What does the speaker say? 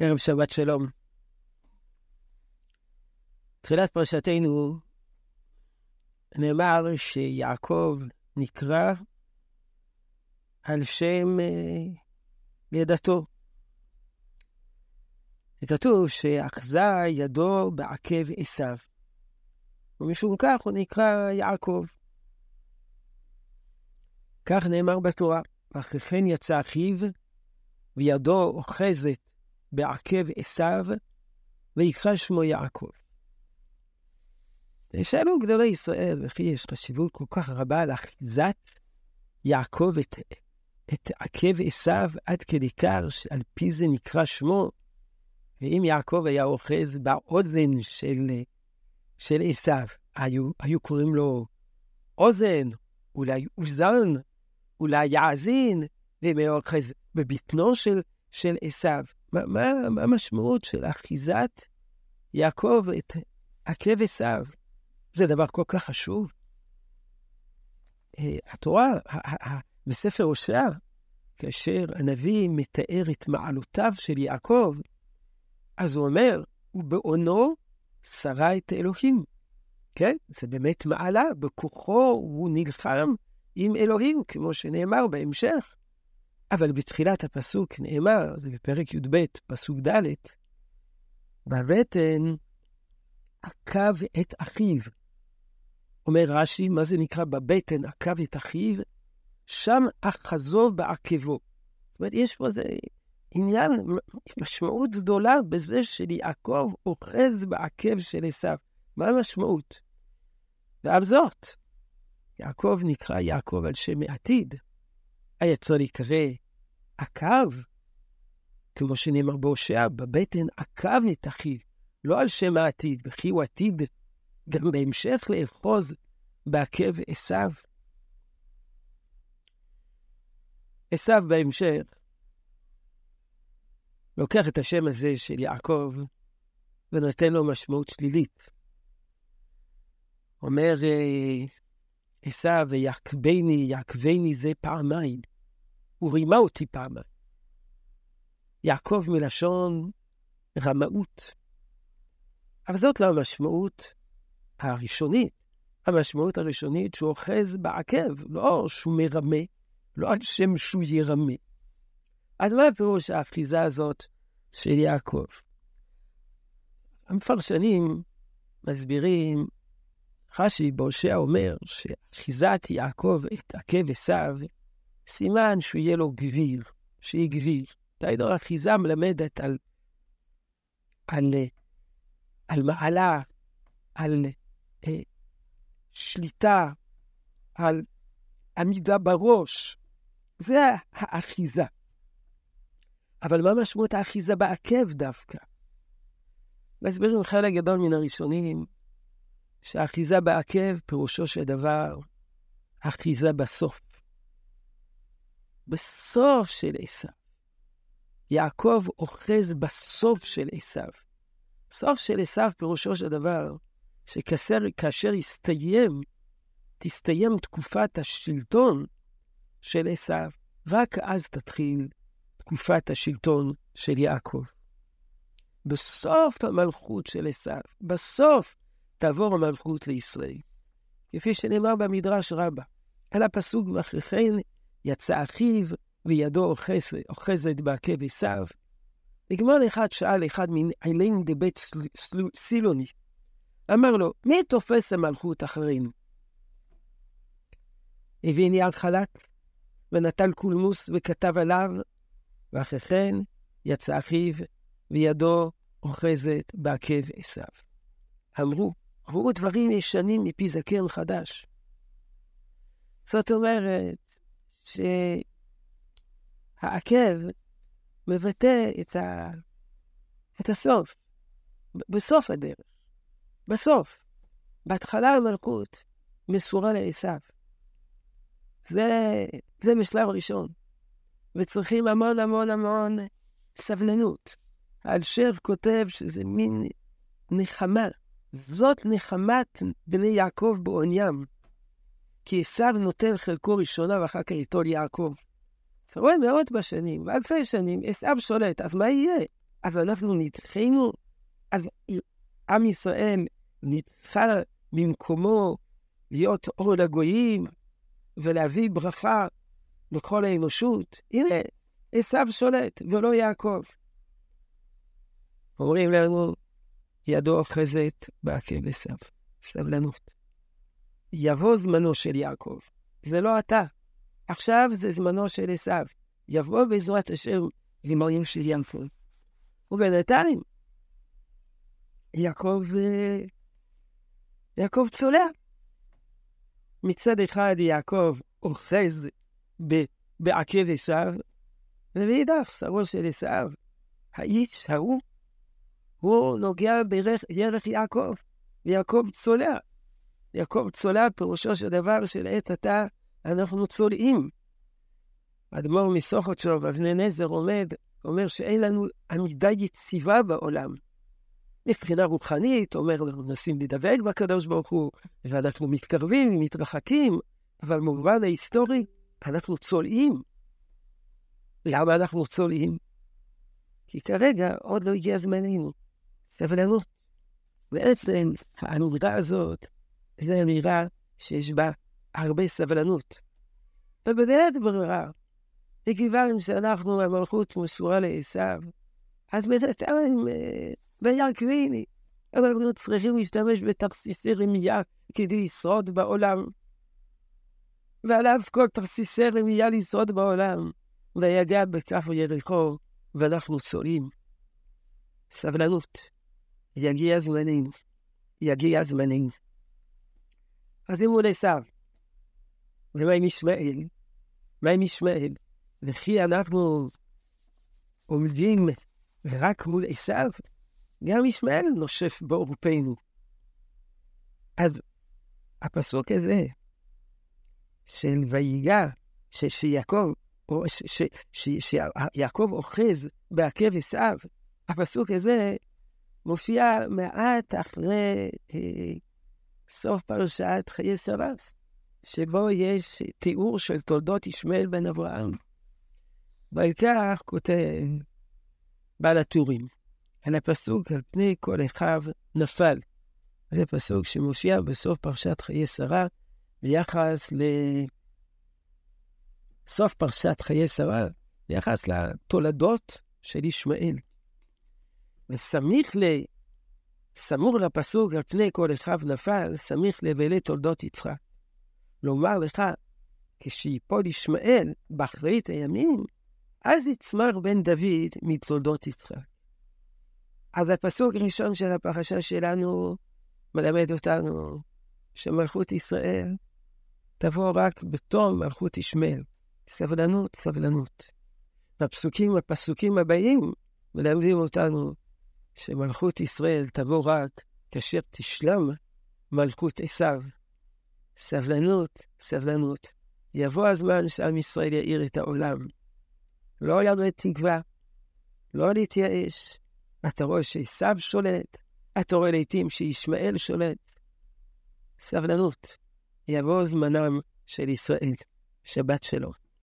ערב שבת שלום. תחילת פרשתנו נאמר שיעקב נקרא על שם אה, לידתו. וכתוב שאחזה ידו בעקב עשיו, ומשום כך הוא נקרא יעקב. כך נאמר בתורה, ואחרי כן יצא אחיו, וידו אוחזת בעקב עשיו, ויקרא שמו יעקב. שאלו גדולי ישראל, וכי יש חשיבות כל כך רבה לאחיזת יעקב את, את עקב עשיו, עד כדי כך שעל פי זה נקרא שמו. ואם יעקב היה אוחז באוזן של, של עשיו, היו, היו קוראים לו אוזן, אולי אוזן, אולי יאזין, ואם היה אוחז בבטנו של עשיו. מה, המשמעות של אחיזת יעקב את עקב עשיו? זה דבר כל כך חשוב. אה, התורה, בספר הושע, כאשר הנביא מתאר את מעלותיו של יעקב, אז הוא אומר, ובעונו שרה את האלוהים. כן, זה באמת מעלה, בכוחו הוא נלחם עם אלוהים, כמו שנאמר בהמשך. אבל בתחילת הפסוק נאמר, זה בפרק י"ב, פסוק ד', בבטן עקב את אחיו. אומר רש"י, מה זה נקרא בבטן עקב את אחיו? שם אחזו בעקבו. זאת אומרת, יש פה איזה עניין, משמעות גדולה בזה שליעקב אוחז בעקב של עשיו. מה המשמעות? ועל זאת, יעקב נקרא יעקב על שם העתיד. היה צריך להיקרא עקב, כמו שנאמר בהושע, בבטן עקב את אחיו, לא על שם העתיד, וכי הוא עתיד גם בהמשך לאחוז בעקב עשיו. עשיו בהמשך לוקח את השם הזה של יעקב ונותן לו משמעות שלילית. אומר עשיו, ויעקבני, יעקבני זה פעמיים. הוא רימה אותי פעמיים. יעקב מלשון רמאות. אבל זאת לא המשמעות הראשונית. המשמעות הראשונית שהוא אוחז בעקב, לא שהוא מרמה, לא על שם שהוא ירמה. אז מה הפירוש האחיזה הזאת של יעקב? המפרשנים מסבירים, רש"י בהושע אומר שאחיזת יעקב את עקב עשיו, סימן שהוא יהיה לו גביר, שיהיה גביר. דהיינו, אחיזה מלמדת על, על, על מעלה, על אה, שליטה, על עמידה בראש. זה האחיזה. אבל מה משמעות האחיזה בעקב דווקא? מסבירים חלק גדול מן הראשונים שהאחיזה בעקב פירושו של דבר אחיזה בסוף. בסוף של עשיו. יעקב אוחז בסוף של עשיו. סוף של עשיו פירושו של דבר שכאשר יסתיים, תסתיים תקופת השלטון של עשיו, רק אז תתחיל תקופת השלטון של יעקב. בסוף המלכות של עשיו, בסוף תעבור המלכות לישראל. כפי שנאמר במדרש רבה, על הפסוק ואחרי כן יצא אחיו וידו אוחזת, בעקב עשיו. וגמר אחד שאל אחד מעילין דבית סילוני, אמר לו, מי תופס המלכות אחרינו? הביא נייר חלק ונטל קולמוס וכתב עליו, ואחרי כן יצא אחיו וידו אוחזת בעקב עשיו. אמרו, אמרו דברים ישנים מפי זקן חדש. זאת אומרת שהעקב מבטא את, ה... את הסוף, בסוף הדרך. בסוף, בהתחלה המלכות מסורה לעשיו. זה, זה בשלב ראשון. וצריכים המון המון המון סבלנות. האלשר כותב שזה מין נחמה. זאת נחמת בני יעקב בעוניים. כי עשיו נותן חלקו ראשונה ואחר כך ייטול יעקב. אתה רואה מאות בשנים, ואלפי שנים, עשיו שולט, אז מה יהיה? אז אנחנו נדחינו, אז עם ישראל נדחה ממקומו להיות אור לגויים ולהביא ברכה לכל האנושות. הנה, עשיו שולט ולא יעקב. אומרים לנו, ידו אוחזת בעקב עשיו. סבלנות. יבוא זמנו של יעקב. זה לא אתה. עכשיו זה זמנו של עשיו. יבוא בעזרת השם זמרים של יעקב. ובינתיים, יעקב, אה, יעקב צולע. מצד אחד יעקב אוחז בעקב עשיו, ומאידך שרו של עשיו, האיש ההוא, הוא נוגע בירך יעקב, ויעקב צולע. יעקב צולע פירושו של דבר שלעת עתה אנחנו צולעים. אדמו"ר מסוכותשוב, אבני נזר, עומד, אומר שאין לנו עמידה יציבה בעולם. מבחינה רוחנית, אומר, אנחנו מנסים לדבק בקדוש ברוך הוא, ואנחנו מתקרבים, מתרחקים, אבל במובן ההיסטורי, אנחנו צולעים. למה אנחנו צולעים? כי כרגע עוד לא הגיע זמננו. סבלנות. בעצם האמירה הזאת, זו אמירה שיש בה הרבה סבלנות. ובדלת ברירה, מכיוון שאנחנו, המלכות מסורה לעשו, אז בינתיים, ביער קוויני, אנחנו צריכים להשתמש בתרסיסי רמייה כדי לשרוד בעולם. ועל אף כל תרסיסי רמייה לשרוד בעולם, ויגע בכף יריחו, ואנחנו סולים. סבלנות. יגיע זמננו. יגיע זמננו. אז אם הוא לעשו, ומה עם ישמעאל? מה עם ישמעאל? וכי אנחנו עומדים רק מול עשיו, גם ישמעאל נושף בעורפנו. אז הפסוק הזה של ויגע, שיעקב, או שיעקב אוחז בעקב עשיו, הפסוק הזה מופיע מעט אחרי אה, סוף פרשת חיי שרה, שבו יש תיאור של תולדות ישמעאל בן אברהם. ועל כך כותב בעל הטורים, על הפסוק על פני כל אחיו נפל. זה פסוק שמופיע בסוף פרשת חיי שרה ביחס לסוף פרשת חיי שרה, ביחס לתולדות של ישמעאל. וסמיך ל... סמור לפסוק על פני כל אחיו נפל, סמיך לבלי תולדות יצחק. לומר לך, כשיפול ישמעאל באחרית הימים, אז יצמח בן דוד מתולדות יצחק. אז הפסוק הראשון של הפרשה שלנו מלמד אותנו שמלכות ישראל תבוא רק בתום מלכות ישמעאל. סבלנות, סבלנות. והפסוקים, הפסוקים הבאים מלמדים אותנו שמלכות ישראל תבוא רק כאשר תשלם מלכות עשיו. סבלנות, סבלנות. יבוא הזמן שעם ישראל יאיר את העולם. לא לאבד תקווה, לא להתייאש. אתה רואה שעשיו שולט, אתה רואה לעתים שישמעאל שולט. סבלנות, יבוא זמנם של ישראל. שבת שלום.